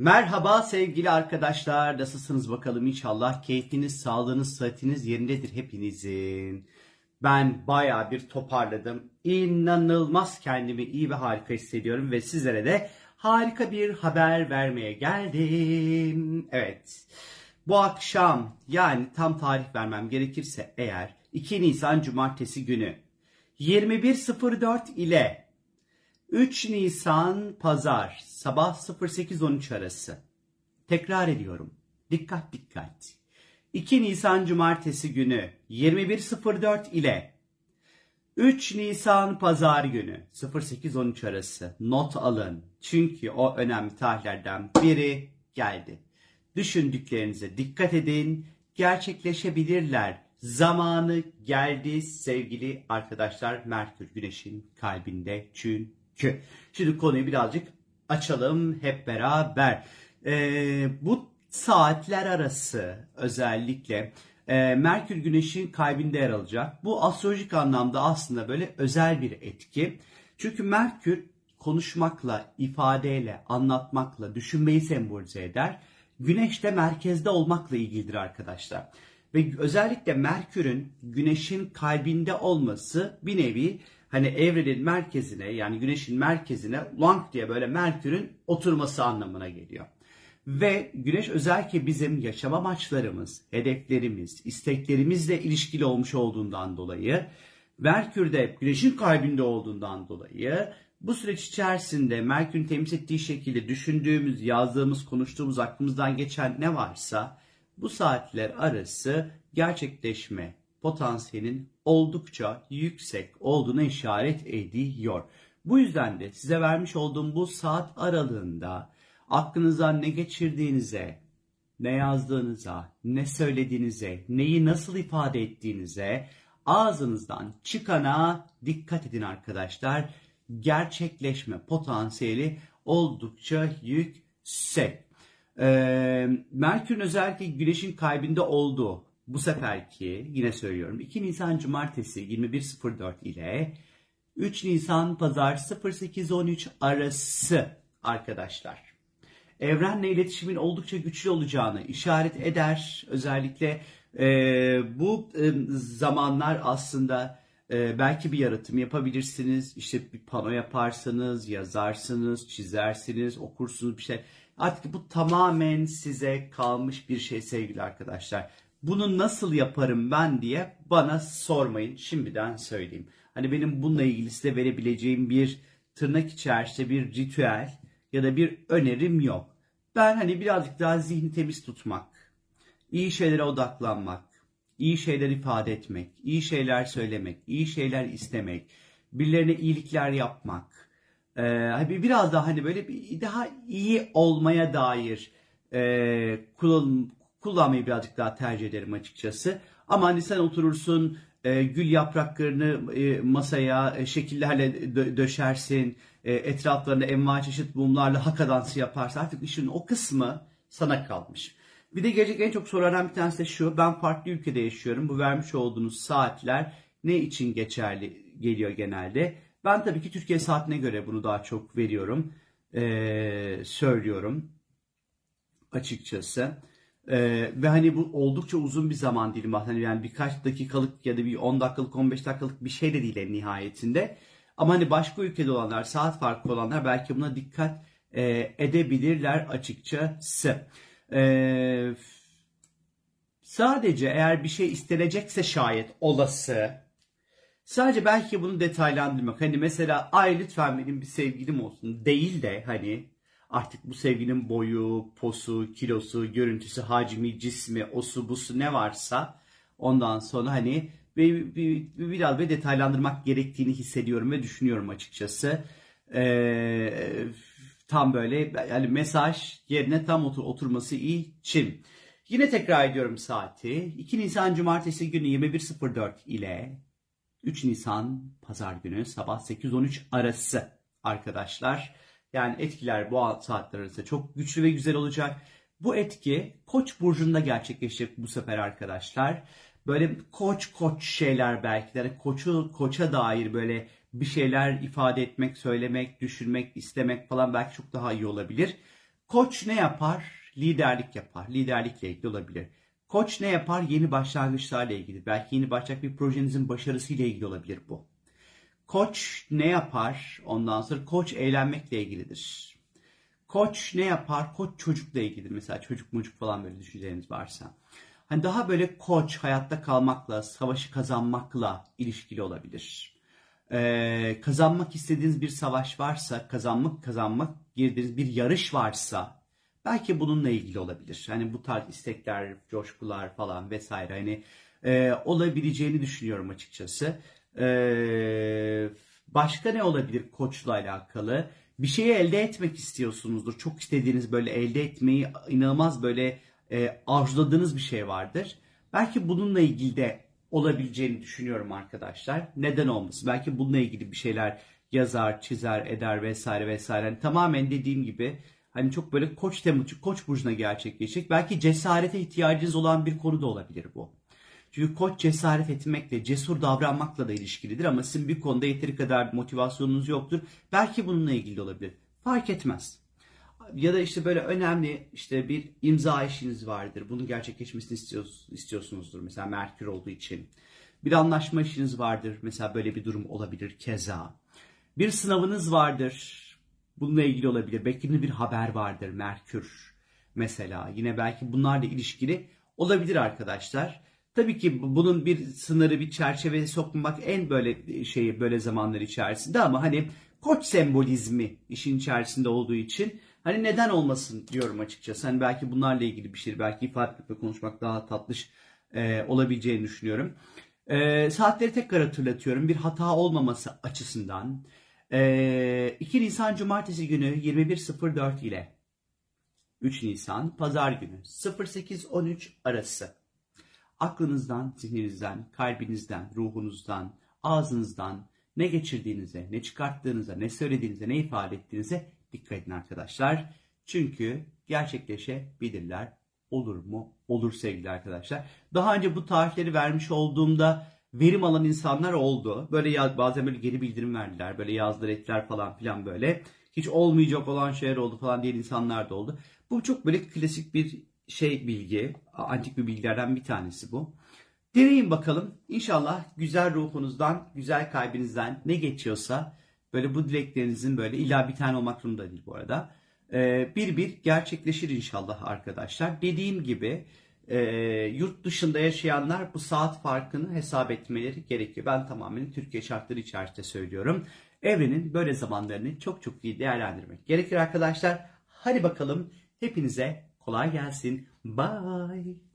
Merhaba sevgili arkadaşlar. Nasılsınız bakalım inşallah. Keyfiniz, sağlığınız, sıhhatiniz yerindedir hepinizin. Ben baya bir toparladım. İnanılmaz kendimi iyi ve harika hissediyorum ve sizlere de harika bir haber vermeye geldim. Evet. Bu akşam yani tam tarih vermem gerekirse eğer 2 Nisan Cumartesi günü 21.04 ile 3 Nisan Pazar sabah 08.13 arası. Tekrar ediyorum. Dikkat dikkat. 2 Nisan Cumartesi günü 21.04 ile 3 Nisan Pazar günü 08.13 arası not alın. Çünkü o önemli tarihlerden biri geldi. Düşündüklerinize dikkat edin. Gerçekleşebilirler. Zamanı geldi sevgili arkadaşlar. Merkür Güneş'in kalbinde çünkü. Şimdi konuyu birazcık açalım hep beraber. Ee, bu saatler arası özellikle e, Merkür Güneş'in kalbinde yer alacak. Bu astrolojik anlamda aslında böyle özel bir etki. Çünkü Merkür konuşmakla, ifadeyle, anlatmakla, düşünmeyi sembolize eder. Güneş de merkezde olmakla ilgilidir arkadaşlar. Ve özellikle Merkür'ün Güneş'in kalbinde olması bir nevi hani evrenin merkezine yani Güneş'in merkezine lang diye böyle Merkür'ün oturması anlamına geliyor. Ve Güneş özellikle bizim yaşam amaçlarımız, hedeflerimiz, isteklerimizle ilişkili olmuş olduğundan dolayı Merkür de Güneş'in kalbinde olduğundan dolayı bu süreç içerisinde Merkür'ün temsil ettiği şekilde düşündüğümüz, yazdığımız, konuştuğumuz, aklımızdan geçen ne varsa bu saatler arası gerçekleşme potansiyelin oldukça yüksek olduğuna işaret ediyor. Bu yüzden de size vermiş olduğum bu saat aralığında aklınızdan ne geçirdiğinize, ne yazdığınıza, ne söylediğinize, neyi nasıl ifade ettiğinize, ağzınızdan çıkana dikkat edin arkadaşlar. Gerçekleşme potansiyeli oldukça yüksek. Ee, Merkür'ün özellikle Güneş'in kalbinde olduğu bu seferki yine söylüyorum 2 Nisan Cumartesi 21.04 ile 3 Nisan Pazar 08.13 arası arkadaşlar. Evrenle iletişimin oldukça güçlü olacağını işaret eder. Özellikle e, bu e, zamanlar aslında e, belki bir yaratım yapabilirsiniz. İşte bir pano yaparsınız, yazarsınız, çizersiniz, okursunuz bir şey. Artık bu tamamen size kalmış bir şey sevgili arkadaşlar. Bunu nasıl yaparım ben diye bana sormayın. Şimdiden söyleyeyim. Hani benim bununla ilgili size verebileceğim bir tırnak içerisinde bir ritüel ya da bir önerim yok. Ben hani birazcık daha zihni temiz tutmak, iyi şeylere odaklanmak, iyi şeyler ifade etmek, iyi şeyler söylemek, iyi şeyler istemek, birilerine iyilikler yapmak, ee, biraz daha hani böyle bir daha iyi olmaya dair e, kullan, kullanmayı birazcık daha tercih ederim açıkçası. Ama hani sen oturursun e, gül yapraklarını e, masaya e, şekillerle dö- döşersin, e, etraflarında envai çeşit mumlarla haka dansı yaparsın. Artık işin o kısmı sana kalmış. Bir de gelecek en çok sorulan bir tanesi de şu. Ben farklı ülkede yaşıyorum. Bu vermiş olduğunuz saatler ne için geçerli geliyor genelde? Ben tabii ki Türkiye saatine göre bunu daha çok veriyorum. Ee, söylüyorum açıkçası. Ee, ve hani bu oldukça uzun bir zaman dilimi hani yani birkaç dakikalık ya da bir 10 dakikalık 15 dakikalık bir şey de değil en nihayetinde. Ama hani başka ülkede olanlar, saat farkı olanlar belki buna dikkat e, edebilirler açıkçası. Ee, sadece eğer bir şey istenecekse şayet olası sadece belki bunu detaylandırmak. Hani mesela ay lütfen benim bir sevgilim olsun değil de hani artık bu sevginin boyu, posu, kilosu, görüntüsü, hacmi, cismi, osu, busu ne varsa ondan sonra hani bir, bir, bir, biraz bir detaylandırmak gerektiğini hissediyorum ve düşünüyorum açıkçası. Ee, tam böyle yani mesaj yerine tam otur, oturması için. Yine tekrar ediyorum saati. 2 Nisan Cumartesi günü 21.04 ile 3 Nisan Pazar günü sabah 8.13 arası arkadaşlar. Yani etkiler bu saatler arasında çok güçlü ve güzel olacak. Bu etki Koç burcunda gerçekleşecek bu sefer arkadaşlar. Böyle koç koç şeyler belki de yani koçu koça dair böyle bir şeyler ifade etmek, söylemek, düşünmek, istemek falan belki çok daha iyi olabilir. Koç ne yapar? Liderlik yapar. Liderlikle ilgili olabilir. Koç ne yapar? Yeni başlangıçlarla ilgili. Belki yeni başlayacak bir projenizin başarısıyla ilgili olabilir bu. Koç ne yapar? Ondan sonra koç eğlenmekle ilgilidir. Koç ne yapar? Koç çocukla ilgili. Mesela çocuk mucuk falan böyle düşünceleriniz varsa. Hani daha böyle koç hayatta kalmakla, savaşı kazanmakla ilişkili olabilir. Ee, kazanmak istediğiniz bir savaş varsa, kazanmak kazanmak girdiğiniz bir yarış varsa belki bununla ilgili olabilir. Hani bu tarz istekler, coşkular falan vesaire hani e, olabileceğini düşünüyorum açıkçası. Ee, başka ne olabilir koçla alakalı? Bir şeyi elde etmek istiyorsunuzdur. Çok istediğiniz böyle elde etmeyi inanılmaz böyle e, arzuladığınız bir şey vardır. Belki bununla ilgili de olabileceğini düşünüyorum arkadaşlar. Neden olmasın? Belki bununla ilgili bir şeyler yazar, çizer, eder vesaire vesaire. Yani tamamen dediğim gibi hani çok böyle koç temuçu, koç burcuna gerçekleşecek. Belki cesarete ihtiyacınız olan bir konu da olabilir bu. Çünkü koç cesaret etmekle, cesur davranmakla da ilişkilidir ama sizin bir konuda yeteri kadar motivasyonunuz yoktur. Belki bununla ilgili olabilir. Fark etmez. Ya da işte böyle önemli işte bir imza işiniz vardır. Bunun gerçekleşmesini istiyorsunuzdur. Mesela Merkür olduğu için. Bir anlaşma işiniz vardır. Mesela böyle bir durum olabilir keza. Bir sınavınız vardır. Bununla ilgili olabilir. Beklediğiniz bir haber vardır. Merkür mesela. Yine belki bunlarla ilişkili olabilir arkadaşlar. Tabii ki bunun bir sınırı, bir çerçeve sokmak en böyle şeyi böyle zamanlar içerisinde ama hani koç sembolizmi işin içerisinde olduğu için hani neden olmasın diyorum açıkçası. Hani belki bunlarla ilgili bir şey, belki ifade konuşmak daha tatlış e, olabileceğini düşünüyorum. E, saatleri tekrar hatırlatıyorum. Bir hata olmaması açısından. E, 2 Nisan Cumartesi günü 21.04 ile 3 Nisan Pazar günü 08.13 arası aklınızdan, zihninizden, kalbinizden, ruhunuzdan, ağzınızdan ne geçirdiğinize, ne çıkarttığınıza, ne söylediğinize, ne ifade ettiğinize dikkat edin arkadaşlar. Çünkü gerçekleşebilirler. Olur mu? Olur sevgili arkadaşlar. Daha önce bu tarihleri vermiş olduğumda verim alan insanlar oldu. Böyle yaz, bazen böyle geri bildirim verdiler. Böyle yazdılar ettiler falan filan böyle. Hiç olmayacak olan şeyler oldu falan diyen insanlar da oldu. Bu çok böyle klasik bir şey bilgi, antik bir bilgilerden bir tanesi bu. Deneyin bakalım. İnşallah güzel ruhunuzdan, güzel kalbinizden ne geçiyorsa böyle bu dileklerinizin böyle illa bir tane olmak zorunda değil bu arada. Ee, bir bir gerçekleşir inşallah arkadaşlar. Dediğim gibi e, yurt dışında yaşayanlar bu saat farkını hesap etmeleri gerekiyor. Ben tamamen Türkiye şartları içerisinde söylüyorum. Evrenin böyle zamanlarını çok çok iyi değerlendirmek gerekir arkadaşlar. Hadi bakalım hepinize Kolay gelsin. Bye.